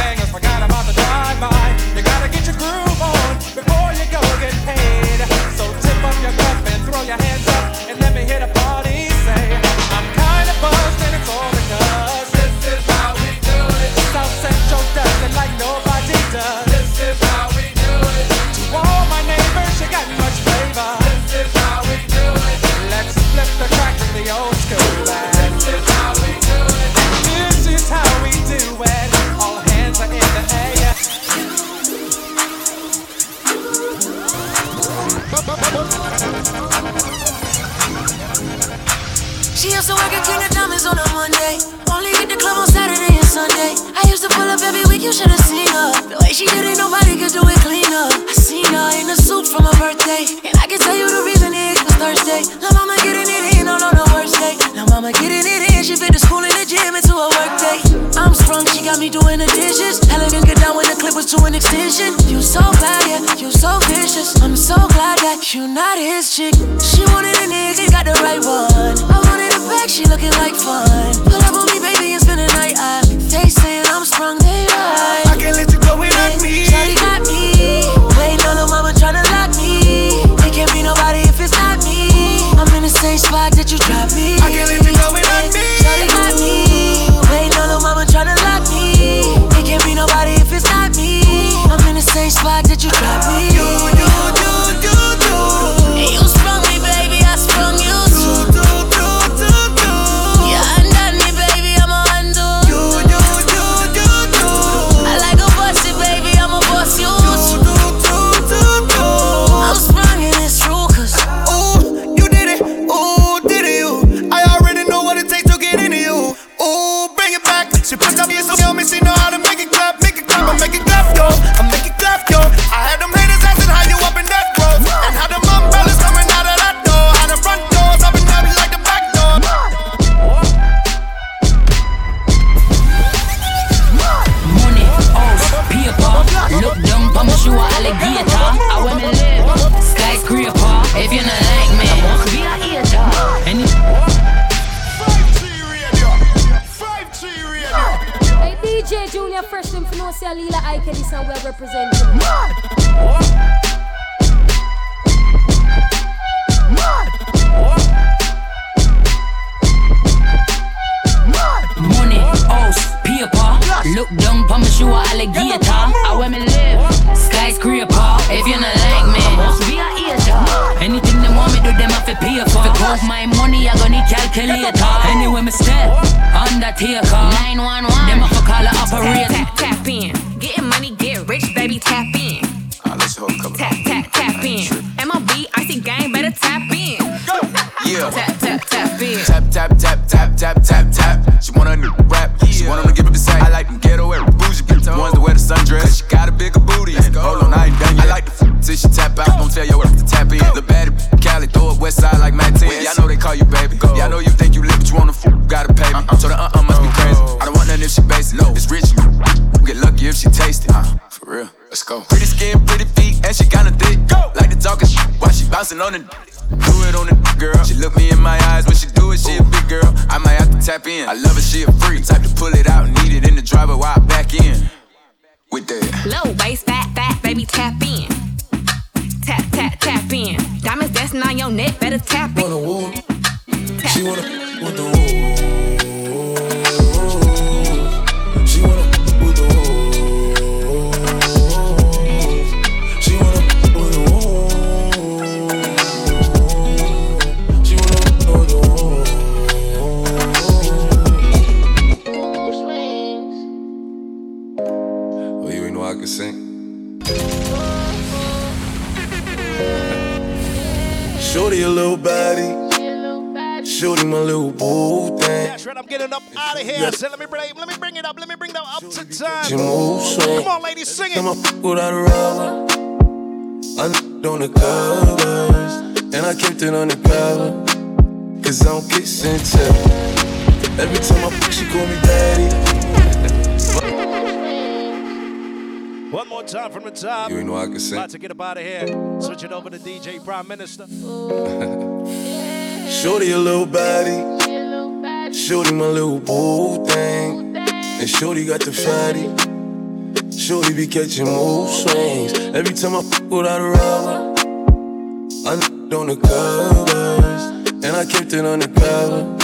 birthday. And I can tell you the reason it was Thursday. La mama getting it in on on the worst day. La mama getting it in, she fit the school I'm she got me doing the dishes. Elegant get down when the clip was to an extension. You so bad, yeah, you so vicious. I'm so glad that you not his chick. She wanted a nigga, got the right one. I wanted a back, she looking like fun. Pull up on me, baby, and spend the night. I, they saying I'm sprung, they right. I can't let you go without me. Shawty got me. Waiting on her mama tryna lock me. It can't be nobody if it's not me. I'm in the same spot that you dropped me. I can't let you go without me. Shawty got spot that you dropped me. You, have to pay for. If count my money, I gonna need calculator. Anyway, me step, undertaker. 911, them have to call a operator. Tap, tap in. Getting money, get rich, baby, tap in. let's hold a. Tap, tap, tap in. MLB, icy gang, better tap in. Yeah. Tap, tap, tap in. Tap, tap, tap, tap, tap, tap, tap. She want a new rap. She want him to give up the sack. I like them ghetto wear bougie bitch. The ones that wear the sundress. She got a bigger booty. Hold on, I ain't done yet. I like the f- till she tap out. Don't tell your work to tap west side like Matt 10. Yeah, I know they call you baby. Yeah, I know you think you lit, but you wanna f- gotta pay me. I'm so the uh-uh must be crazy. I don't want nothing if she basic. No, it's rich. You get lucky if she taste it. Uh-huh. For real. Let's go. Pretty skin, pretty feet, and she kinda thick. Go. Like the talking shit while she bouncing on it. Do it on the girl. She look me in my eyes when she do it. She a big girl. I might have to tap in. I love it. She a freak. Type to pull it out, need it in the driver while I back in. With that. Low waist, fat, fat, baby, tap in. Tap, tap, tap in. Diamonds dancing on your neck, better tap in. She wanna with the woo. Shorty a little body. Shorty my little boo thing. That's right, I'm getting up out of here. So let me bring, let me bring it up. Let me bring that up to time. She moves so. Come on, ladies, sing I'm a it. f- without a rubber. I on the covers. And I kept it undercover. Cause I don't kiss and tell. Every time I fuck, she call me daddy. One more time from the top. You ain't know I can sing. About to get up out of here. Switch it over to DJ Prime Minister. Shorty a little baddie. Shorty my little boo thing. And Shorty got the fatty. Shorty be catching mood swings. Every time I fuck without a rubber, I n- on the covers. And I kept it undercover.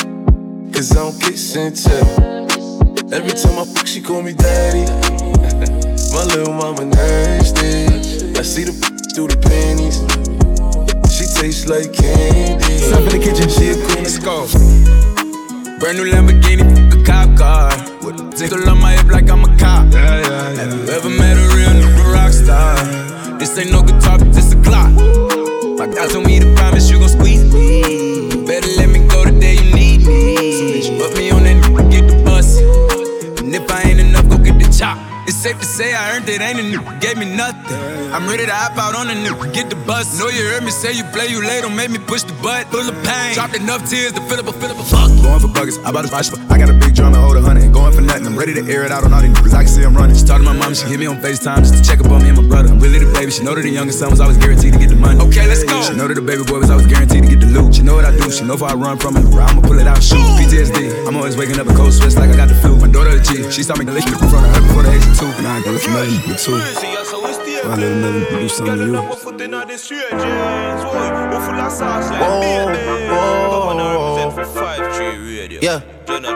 Cause I don't kiss and tell. Every time I fuck, she call me daddy. My little mama nasty. I see the through the panties. She tastes like candy. Step in the kitchen. She a queen. Let's go. Brand new Lamborghini, a cop car. With a tickle on my hip like I'm a cop. Yeah, yeah, Have you ever met a real nigga rock star? This ain't no guitar, but this a clock. My God told me to promise you gon' squeeze me. Better let me go the day you need me. So bitch, put me on that nigga, get the safe to say I earned it, ain't a nigga gave me nothing. I'm ready to hop out on a nigga, get the bus. Know you heard me say you play, you late, don't make me push the butt. Full of pain, dropped enough tears to fill up a fill up a fuck. Going for buggers, I bought a spot. I got a big drum and hold a hundred. Going for nothing. I'm ready to air it out on all these niggas. I can see I'm running. She talked to my mom, she hit me on FaceTime just to check up on me and my brother. I'm really the baby. She know that the youngest son was always guaranteed to get the money. Okay, let's go. She know that the baby boy was always guaranteed to get the loot. She know what I do. She know if I run from it, I'ma pull it out, shoot. PTSD. I'm always waking up in cold sweats like I got the flu. My daughter a G. She saw me lick in front of her before the age of two. And I ain't gonna look for nothing but two. I let him never do something to you. Yeah.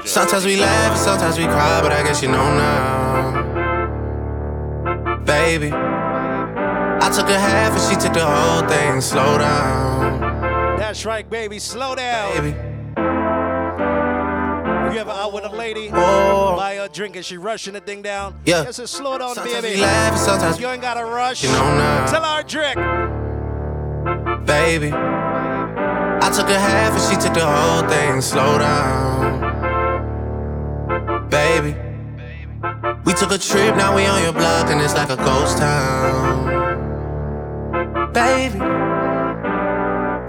Sometimes we laugh, sometimes we cry, but I guess you know now. Baby, I took a half and she took the whole thing. Slow down. That's right, baby. Slow down. Baby. You ever out with a lady, Oh. buy her a drink and she rushing the thing down? Yeah. Just slow down, Sometimes baby. we laugh, sometimes you ain't gotta rush. You know now. Tell her drink. Baby, I took a half and she took the whole thing. Slow down. Baby, we took a trip, now we on your block and it's like a ghost town. Baby,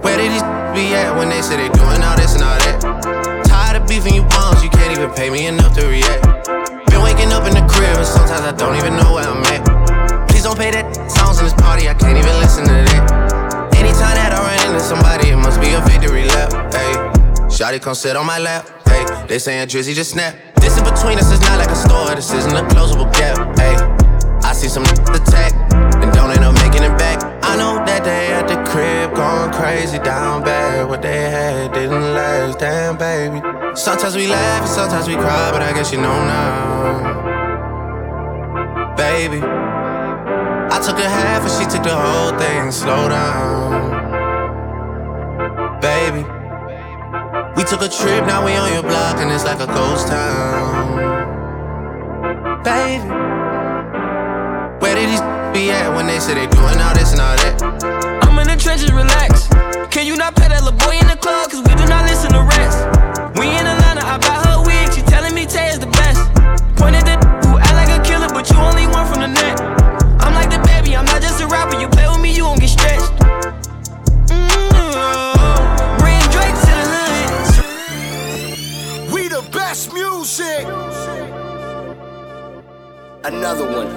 where did these be at when they say they doing all this and all that? Tired of beefing you bums, you can't even pay me enough to react. Been waking up in the crib and sometimes I don't even know where I'm at. Please don't pay that songs in this party, I can't even listen to that. Anytime that I run into somebody, it must be a victory lap. Hey, Shotty come sit on my lap. Hey, they saying Drizzy just snap. In between us is not like a store, this isn't a closable gap. Hey, I see some attack and don't end up making it back. I know that they at the crib going crazy down bad. What they had didn't last, damn baby. Sometimes we laugh and sometimes we cry, but I guess you know now, baby. I took a half and she took the whole thing. Slow down, baby. We took a trip, now we on your block and it's like a ghost town, baby. Where did these be at when they say they doing all this and all that? I'm in the trenches, relax. Can you not pet that little boy in the club? Cause we do not listen to rest. We in Atlanta, I buy her wig. She telling me Tay is the best. Pointed at who act like a killer, but you only one from the net. Another one.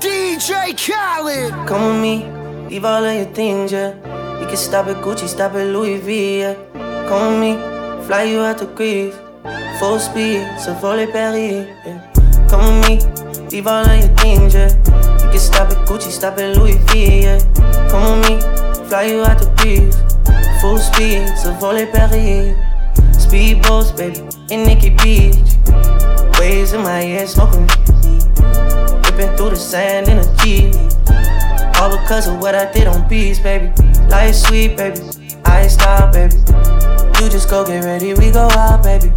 DJ Khaled. Come with me, leave all of your things, yeah. You can stop at Gucci, stop at Louis V, yeah. Come with me, fly you out to Greece. Full speed, so volley Paris, yeah. Come with me, leave all of your things, yeah. You can stop at Gucci, stop at Louis V, yeah. Come with me, fly you out to Greece. Full speed, so volley Paris. Speedboats, baby, in Nikki Beach. Waves in my head, smoking. Ripping through the sand in a Jeep. All because of what I did on beats, baby. Life sweet, baby. I ain't stop, baby. You just go get ready, we go out, baby.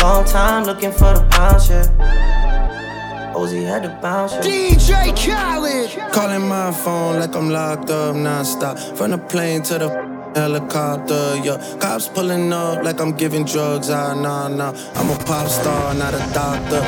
Long time looking for the bounce, yeah. Ozzy had to bounce, yeah. DJ Khaled. Calling my phone like I'm locked up non-stop. From the plane to the helicopter, yeah. Cops pulling up like I'm giving drugs, ah, nah, nah. I'm a pop star, not a doctor.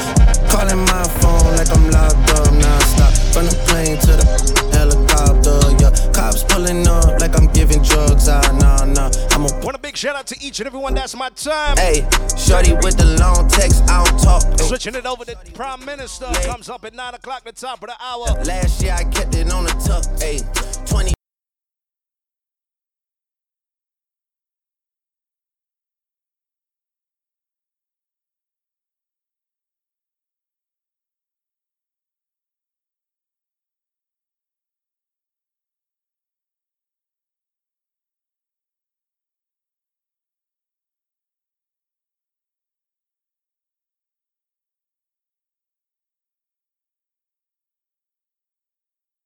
Calling my phone like I'm locked up, nah, stop. From the plane to the helicopter, yeah. Cops pulling up like I'm giving drugs, ah, nah, nah. I'm a. Want a big shout out to each and everyone that's my time. Hey, Shorty with the long text, I don't talk. Switching it over to Prime Minister. Comes up at 9 o'clock, the top of the hour. Last year I kept it on the tuck, hey. 20